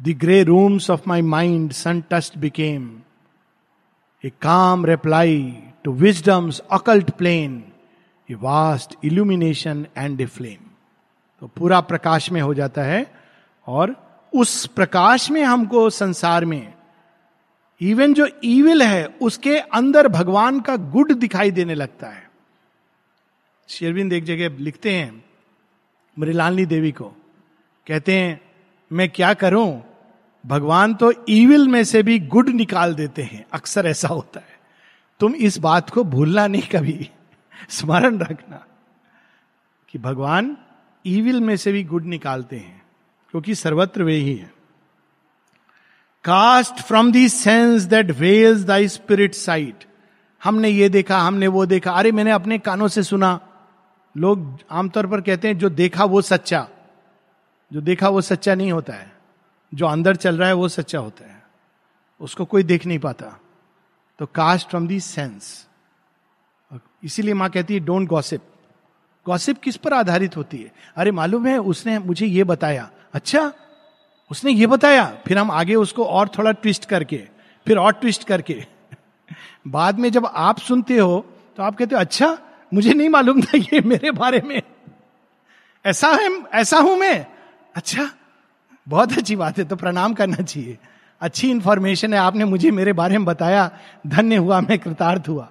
The grey rooms of my mind, sun touched, became a calm reply to wisdom's occult plane, a vast illumination and a flame. तो पूरा प्रकाश में हो जाता है और उस प्रकाश में हमको संसार में इवन जो ईविल है उसके अंदर भगवान का गुड दिखाई देने लगता है शेरविंद एक जगह लिखते हैं मृलालनी देवी को कहते हैं मैं क्या करूँ भगवान तो ईविल में से भी गुड निकाल देते हैं। अक्सर ऐसा होता है। तुम इस बात को भूलना नहीं कभी। स्मरण रखना कि भगवान ईविल में से भी गुड निकालते हैं, क्योंकि सर्वत्र वे ही है। Cast from thee sense that veils thy spirit sight हमने ये देखा, हमने वो देखा। अरे, मैंने अपने कानों से सुना। लोग आमतौर पर कहते हैं, जो देखा वो सच्चा। जो देखा वो सच्चा नहीं होता है। जो अंदर चल रहा है वो सच्चा होता है। उसको कोई देख नहीं पाता। तो कास्ट फ्रॉम दी सेंस इसीलिए माँ कहती है डोंट गॉसिप गॉसिप किस पर आधारित होती है? अरे, मालूम है, उसने मुझे ये बताया। अच्छा उसने ये बताया। फिर हम आगे उसको और थोड़ा ट्विस्ट करके, फिर और ट्विस्ट करके। [LAUGHS] बाद में जब आप सुनते हो तो आप कहते हो अच्छा मुझे नहीं मालूम था ये मेरे बारे में। ऐसा है, ऐसा हूँ मैं। अच्छा बहुत अच्छी बात है तो प्रणाम करना चाहिए। अच्छी इंफॉर्मेशन है, आपने मुझे मेरे बारे में बताया, धन्य हुआ, मैं कृतार्थ हुआ।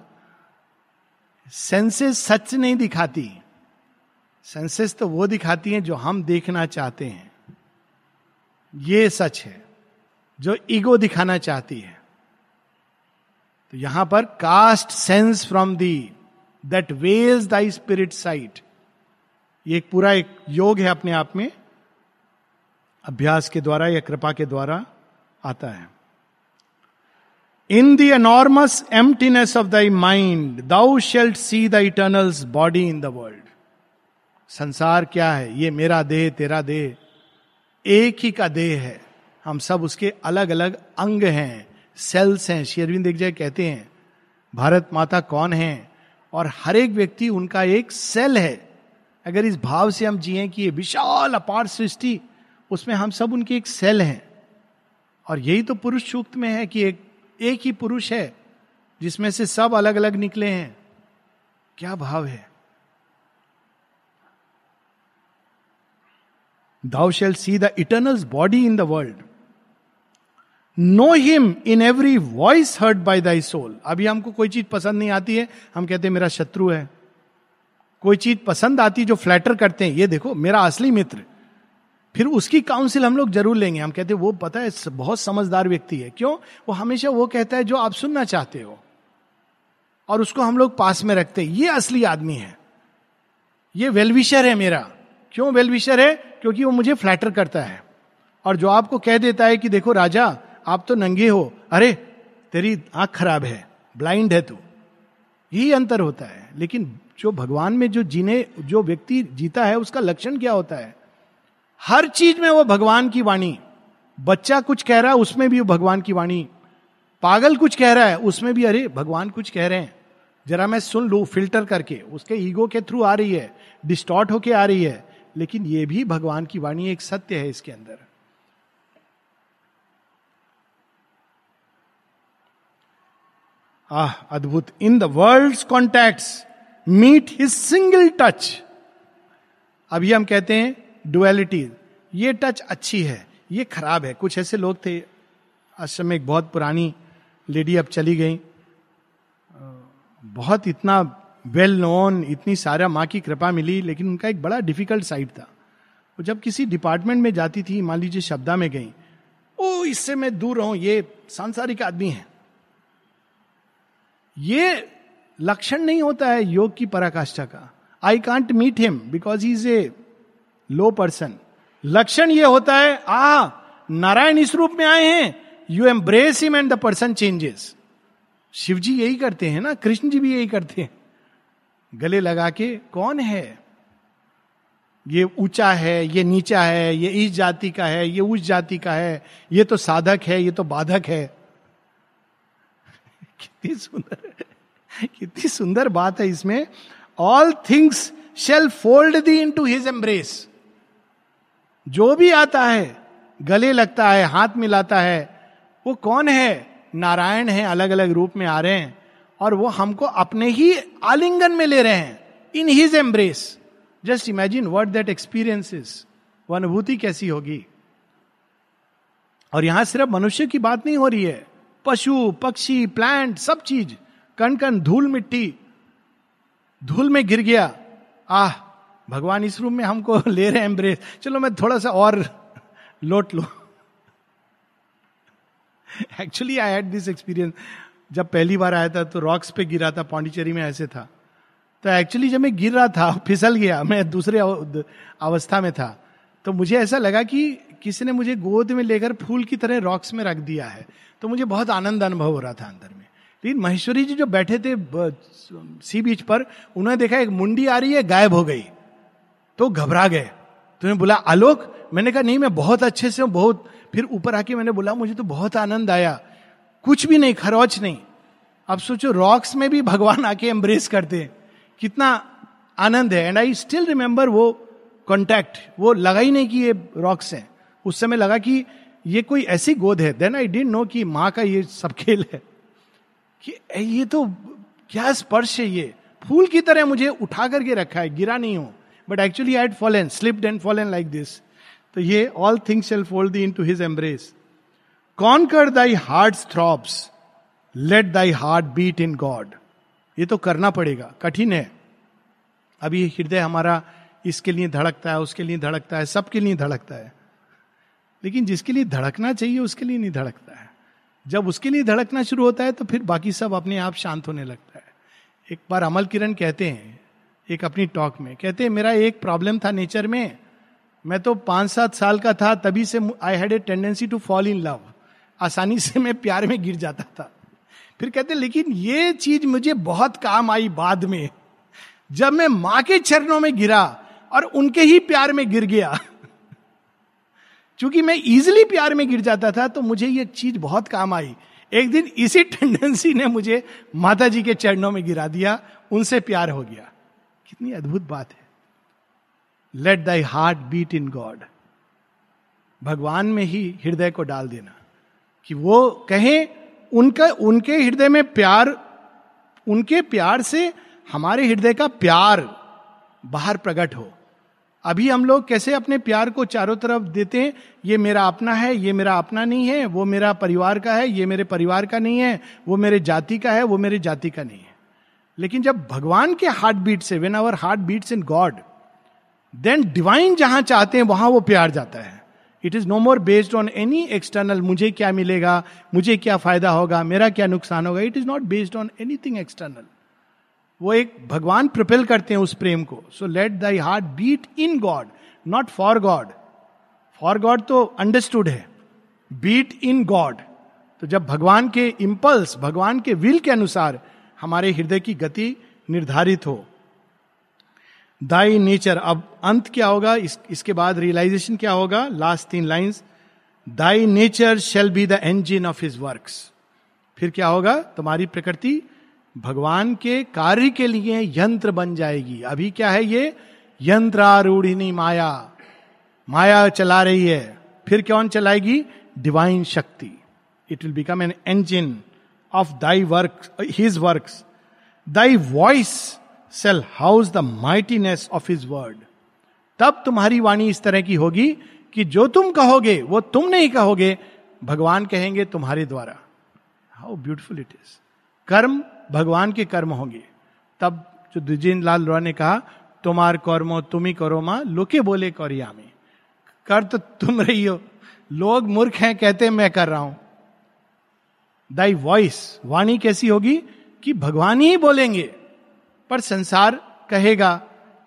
सेंसेस सच नहीं दिखाती। सेंसेस तो वो दिखाती हैं जो हम देखना चाहते हैं। ये सच है, जो ईगो दिखाना चाहती है। तो यहाँ पर cast sense from thee that veils thy spirit sight ये एक पूरा एक योग है अपने आप में। अभ्यास के द्वारा या कृपा के द्वारा आता है। In the enormous emptiness of thy mind thou shalt see the eternal's body in the world संसार क्या है? ये मेरा देह, तेरा देह। एक ही का देह है। हम सब उसके अलग अलग अंग हैं। सेल्स हैं। शेरविंद एक जगह कहते हैं, भारत माता कौन है? और हर एक व्यक्ति उनका एक सेल है। अगर इस भाव से हम जिए कि ये विशाल, अपार सृष्टि उसमें हम सब उनके एक सेल हैं। और यही तो पुरुष सूक्त में है कि एक एक ही पुरुष है, जिसमें से सब अलग अलग निकले हैं। क्या भाव है? Thou shall see the eternal body in the world know him in every voice heard by thy soul अभी हमको कोई चीज़ पसंद नहीं आती है। हम कहते हैं, मेरा शत्रु है। कोई चीज़ पसंद आती जो फ्लैटर करते हैं। ये देखो, मेरा असली मित्र। फिर उसकी काउंसिल हम लोग ज़रूर लेंगे। हम कहते हैं, वो पता है बहुत समझदार व्यक्ति है। क्यों? वो हमेशा वो कहता है जो आप सुनना चाहते हो और उसको हम लोग पास में रखते हैं। ये असली आदमी है। ये वेलविशर है मेरा। क्यों वेलविशर है? क्योंकि वो मुझे फ्लैटर करता है। और जो आपको कह देता है कि देखो, राजा, आप तो नंगे हो। अरे, तेरी आँख खराब है ब्लाइंड है तू। यही अंतर होता है। लेकिन जो भगवान में जो जीने, जो व्यक्ति जीता है, उसका लक्षण क्या होता है? हर चीज़ में वो भगवान की वाणी। बच्चा कुछ कह रहा है, उसमें भी वो भगवान की वाणी। पागल कुछ कह रहा है, उसमें भी, अरे, भगवान कुछ कह रहे हैं। जरा मैं सुन लू, फ़िल्टर करके। उसके ईगो के थ्रू आ रही है, डिस्टॉर्ट होके आ रही है। लेकिन ये भी भगवान की वाणी एक सत्य है इसके अंदर। आह, अद्भुत। In the world contact meet his single touch. अभी हम कहते हैं डुअलिटी ये टच अच्छी है, ये खराब है। कुछ ऐसे लोग थे आश्रम में एक बहुत पुरानी लेडी अब चली गई। बहुत इतना वेल नोन इतनी सारा माँ की कृपा मिली, लेकिन उनका एक बड़ा डिफ़िकल्ट साइड था। वो जब किसी डिपार्टमेंट में जाती थी, मान लीजिए शब्दा में गई, ओ, इससे मैं दूर रहूँ, ये सांसारिक आदमी है। ये लक्षण नहीं होता है योग की पराकाष्ठा का। I can't meet him because he is a low person. लक्षण ये होता है आ नारायण इस रूप में आए हैं। You embrace him and the person changes Shiv ji यही करते हैं ना, कृष्ण जी भी यही करते हैं। गले लगा के, कौन है? ये ऊँचा है, ये नीचा है, ये इस जाति का है, ये उस जाति का है, ये तो साधक है, ये तो बाधक है। [LAUGHS] कितनी सुंदर कितनी सुंदर बात है इसमें। All things shall fold thee into his embrace जो भी आता है, गले लगता है, हाथ मिलाता है, वो कौन है? नारायण है अलग अलग रूप में आ रहे हैं, और वो हमको अपने ही आलिंगन में ले रहे हैं in his embrace just imagine word that experiences वो अनुभूति कैसी होगी? और यहाँ सिर्फ़ मनुष्य की बात नहीं हो रही है। पशु, पक्षी प्लांट सब चीज़ कण कण धूल मिट्टी, धूल में गिर गया। आह भगवान इस रूम में हमको [LAUGHS] ले रहे एम्ब्रेस चलो मैं थोड़ा सा और लोट लो। Actually I had this experience जब पहली बार आया था तो रॉक्स पे गिरा था, पांडिचेरी में ऐसे था। तो एक्चुअली जब मैं गिर रहा था, [LAUGHS] फिसल गया, मैं दूसरे अवस्था में था। तो मुझे ऐसा लगा कि किसी ने मुझे गोद में लेकर फूल की तरह रॉक्स में रख दिया है। तो मुझे बहुत आनंद अनुभव हो रहा था अंदर में। लेकिन महेश्वरी जी जो बैठे थे सी बीच पर, उन्होंने देखा एक मुंडी आ रही है, गायब हो गई। तो घबरा गए। तो बोला, आलोक, मैंने कहा, नहीं, मैं बहुत अच्छे से हूँ, बहुत। फिर ऊपर आके मैंने बोला, मुझे तो बहुत आनंद आया। कुछ भी नहीं, खरोच नहीं। अब सोचो रॉक्स में भी भगवान आके एम्ब्रेस करते। हैं कितना आनंद है। एंड आई स्टिल रिमेंबर वो कॉन्टैक्ट वो लगा ही नहीं कि ये रॉक्स है। उस समय लगा कि ये कोई ऐसी गोद है। देन आई डेंट नो कि माँ का ये सब खेल है। कि ये तो क्या स्पर्श है ये? फूल की तरह मुझे उठा करके रखा है, गिरा नहीं हूँ। But actually I fallen slipped and fallen like this तो ये all things shall fold into his embrace कौन कर thy heart throbs let thy heart beat in God ये तो करना पड़ेगा, कठिन है। अभी हृदय हमारा इसके लिए धड़कता है, उसके लिए धड़कता है, सबके लिए धड़कता है। लेकिन जिसके लिए धड़कना चाहिए, उसके लिए नहीं धड़कता है। जब उसके लिए धड़कना शुरू होता है तो फिर बाकी सब अपने आप शांत होने लगता है। एक बार अमल किरण कहते हैं एक अपनी टॉक में। कहते, मेरा एक प्रॉब्लम था नेचर में। मैं तो पाँच सात साल का था, तभी से I had a tendency to fall in love आसानी से मैं प्यार में गिर जाता था। फिर कहते, लेकिन ये चीज़ मुझे बहुत काम आई बाद में। जब मैं माँ के चरणों में गिरा और उनके ही प्यार में गिर गया। क्योंकि मैं इजिली प्यार में गिर जाता था तो मुझे ये चीज़ बहुत काम आई। एक दिन इसी टेंडेंसी ने मुझे माता जी के चरणों में गिरा दिया, उनसे प्यार हो गया। कितनी अद्भुत बात है। Let thy heart beat in God भगवान में ही हृदय को डाल देना कि वो कहें, उनका, उनके हृदय में प्यार, उनके प्यार से हमारे हृदय का प्यार बाहर प्रकट हो। अभी हम लोग कैसे अपने प्यार को चारों तरफ़ देते हैं? ये मेरा अपना है, ये मेरा अपना नहीं है, वो मेरा परिवार का है, ये मेरे परिवार का नहीं है, वो मेरे जाति का है, वो मेरे जाति का नहीं है। लेकिन जब भगवान के हार्ट बीट से when our heart beats in God then divine जहाँ चाहते हैं, वहाँ वो प्यार जाता है। It is no more based on any external मुझे क्या मिलेगा, मुझे क्या फ़ायदा होगा, मेरा क्या नुकसान होगा। It is not based on anything external वो एक भगवान प्रिपेल करते हैं उस प्रेम को। So let thy heart beat in God not for God for God तो अंडरस्टूड है। बीट इन गॉड तो जब भगवान के इम्पल्स भगवान के विल के अनुसार हमारे हृदय की गति निर्धारित हो। दाई नेचर अब अंत क्या होगा? इस, इसके बाद रियलाइजेशन क्या होगा? लास्ट तीन lines thy nature shall be the engine of his works फिर क्या होगा? तुम्हारी प्रकृति भगवान के कार्य के लिए यंत्र बन जाएगी। अभी क्या है ये? यंत्रारूढ़िनी माया। माया चला रही है। फिर कौन चलाएगी? डिवाइन शक्ति। It will become an engine of thy work his work thy voice shall house the mightiness of his word तब तुम्हारी वाणी इस तरह की होगी कि जो तुम कहोगे, वो तुम नहीं कहोगे, भगवान कहेंगे तुम्हारे द्वारा। हाउ ब्यूटिफुल इट इज़ कर्म भगवान के कर्म होंगे। तब जो द्विजेंद्र लाल रॉय ने कहा, तुम्हार कर्मो, तुम ही करो माँ, लोके बोले कौरिया में कर तो तुम रही हो। लोग मूर्ख हैं, कहते मैं कर रहा हूँ। दाई वॉइस वाणी कैसी होगी कि भगवान ही बोलेंगे, पर संसार कहेगा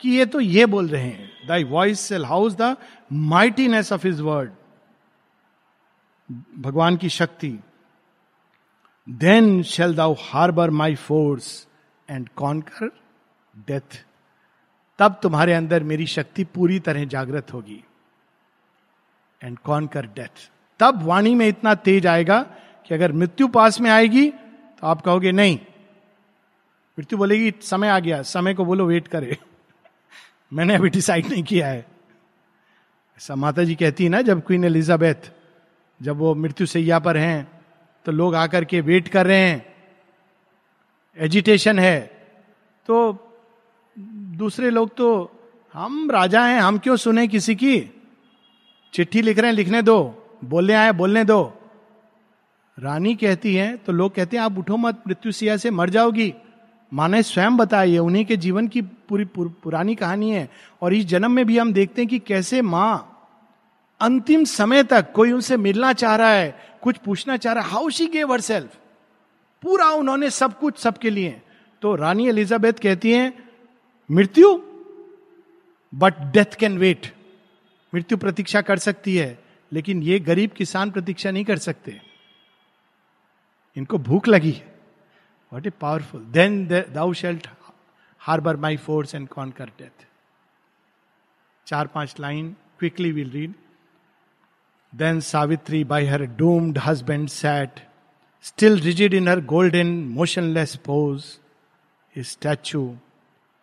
कि ये तो ये बोल रहे हैं। Thy voice shall house the mightiness of his word, भगवान की शक्ति। Then shall thou harbour my force and conquer death. तब तुम्हारे अंदर मेरी शक्ति पूरी तरह जागृत होगी एंड कॉन्कर डेथ। तब वाणी में इतना तेज आएगा कि अगर मृत्यु पास में आएगी तो आप कहोगे नहीं। मृत्यु बोलेगी, समय आ गया, समय को बोलो वेट करे। [LAUGHS] मैंने अभी डिसाइड नहीं किया है। ऐसा माता जी कहती है ना, जब क्वीन एलिजाबेथ जब वो मृत्यु सैया पर हैं तो लोग आकर के वेट कर रहे हैं। एजिटेशन है। तो दूसरे लोग तो हम राजा हैं, हम क्यों सुने किसी की? चिट्ठी लिख रहे हैं, लिखने दो। बोलने आए, बोलने दो। रानी कहती है तो लोग कहते हैं आप उठो मत मृत्यु सिया से मर जाओगी। माँ ने स्वयं बताई उन्हीं के जीवन की पूरी पुर, पुरानी कहानी है। और इस जन्म में भी हम देखते हैं कि कैसे माँ अंतिम समय तक कोई उनसे मिलना चाह रहा है कुछ पूछना चाह रहा है how she gave herself पूरा उन्होंने सब कुछ सबके लिए। तो रानी एलिजाबेथ कहती हैं मृत्यु? बट डेथ कैन वेट मृत्यु प्रतीक्षा कर सकती है लेकिन ये गरीब किसान प्रतीक्षा नहीं कर सकते। इनको भूख लगी। है what a powerful then thou shalt harbour my force and conquer death चार पाँच line quickly will read then Savitri by her doomed husband sat still rigid in her golden motionless pose statue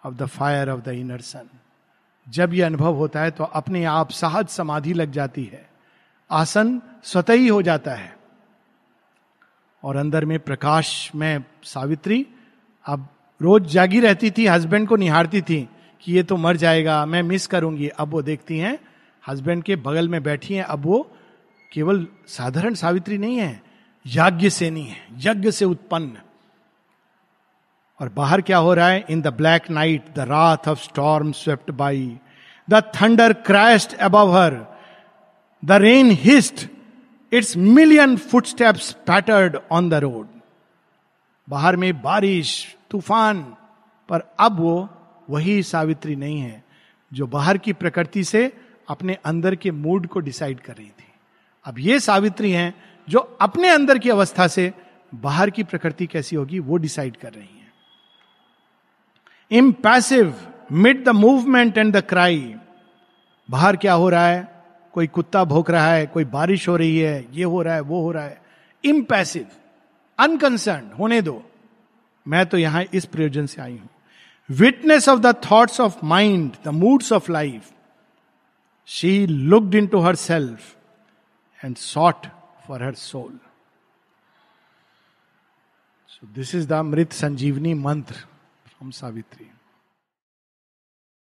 of the fire of the inner sun जब यह अनुभव होता है तो अपने आप सहज समाधि लग जाती है। आसन स्वतः ही हो जाता है। और अंदर में प्रकाश में सावित्री अब रोज जागी रहती थी हस्बैंड को निहारती थी कि ये तो मर जाएगा, मैं मिस करूँगी। अब वो देखती हैं हस्बैंड के बगल में बैठी हैं, अब वो केवल साधारण सावित्री नहीं है, याज्ञ नहीं है, यज्ञ से उत्पन्न। और बाहर क्या हो रहा है? In the black night the wrath of storm swept by the thunder crashed above her the rain hissed its million footsteps pattered on the road बाहर में बारिश, तूफ़ान, पर अब वो वही सावित्री नहीं है, जो बाहर की प्रकृति से अपने अंदर के मूड को डिसाइड कर रही थी। अब ये सावित्री हैं, जो अपने अंदर की अवस्था से बाहर की प्रकृति कैसी होगी, वो डिसाइड कर रही है। Impassive mid the movement and the cry बाहर क्या हो रहा है? कोई कुत्ता भोंक रहा है, कोई बारिश हो रही है, ये हो रहा है, वो हो रहा है। इम्पैसिव अनकंसर्न होने दो। मैं तो यहाँ इस प्रयोजन से आई हूँ। Witness of the thoughts of mind the moods of life she looked into herself and sought for her soul so this is the Mrit Sanjeevani mantra from Savitri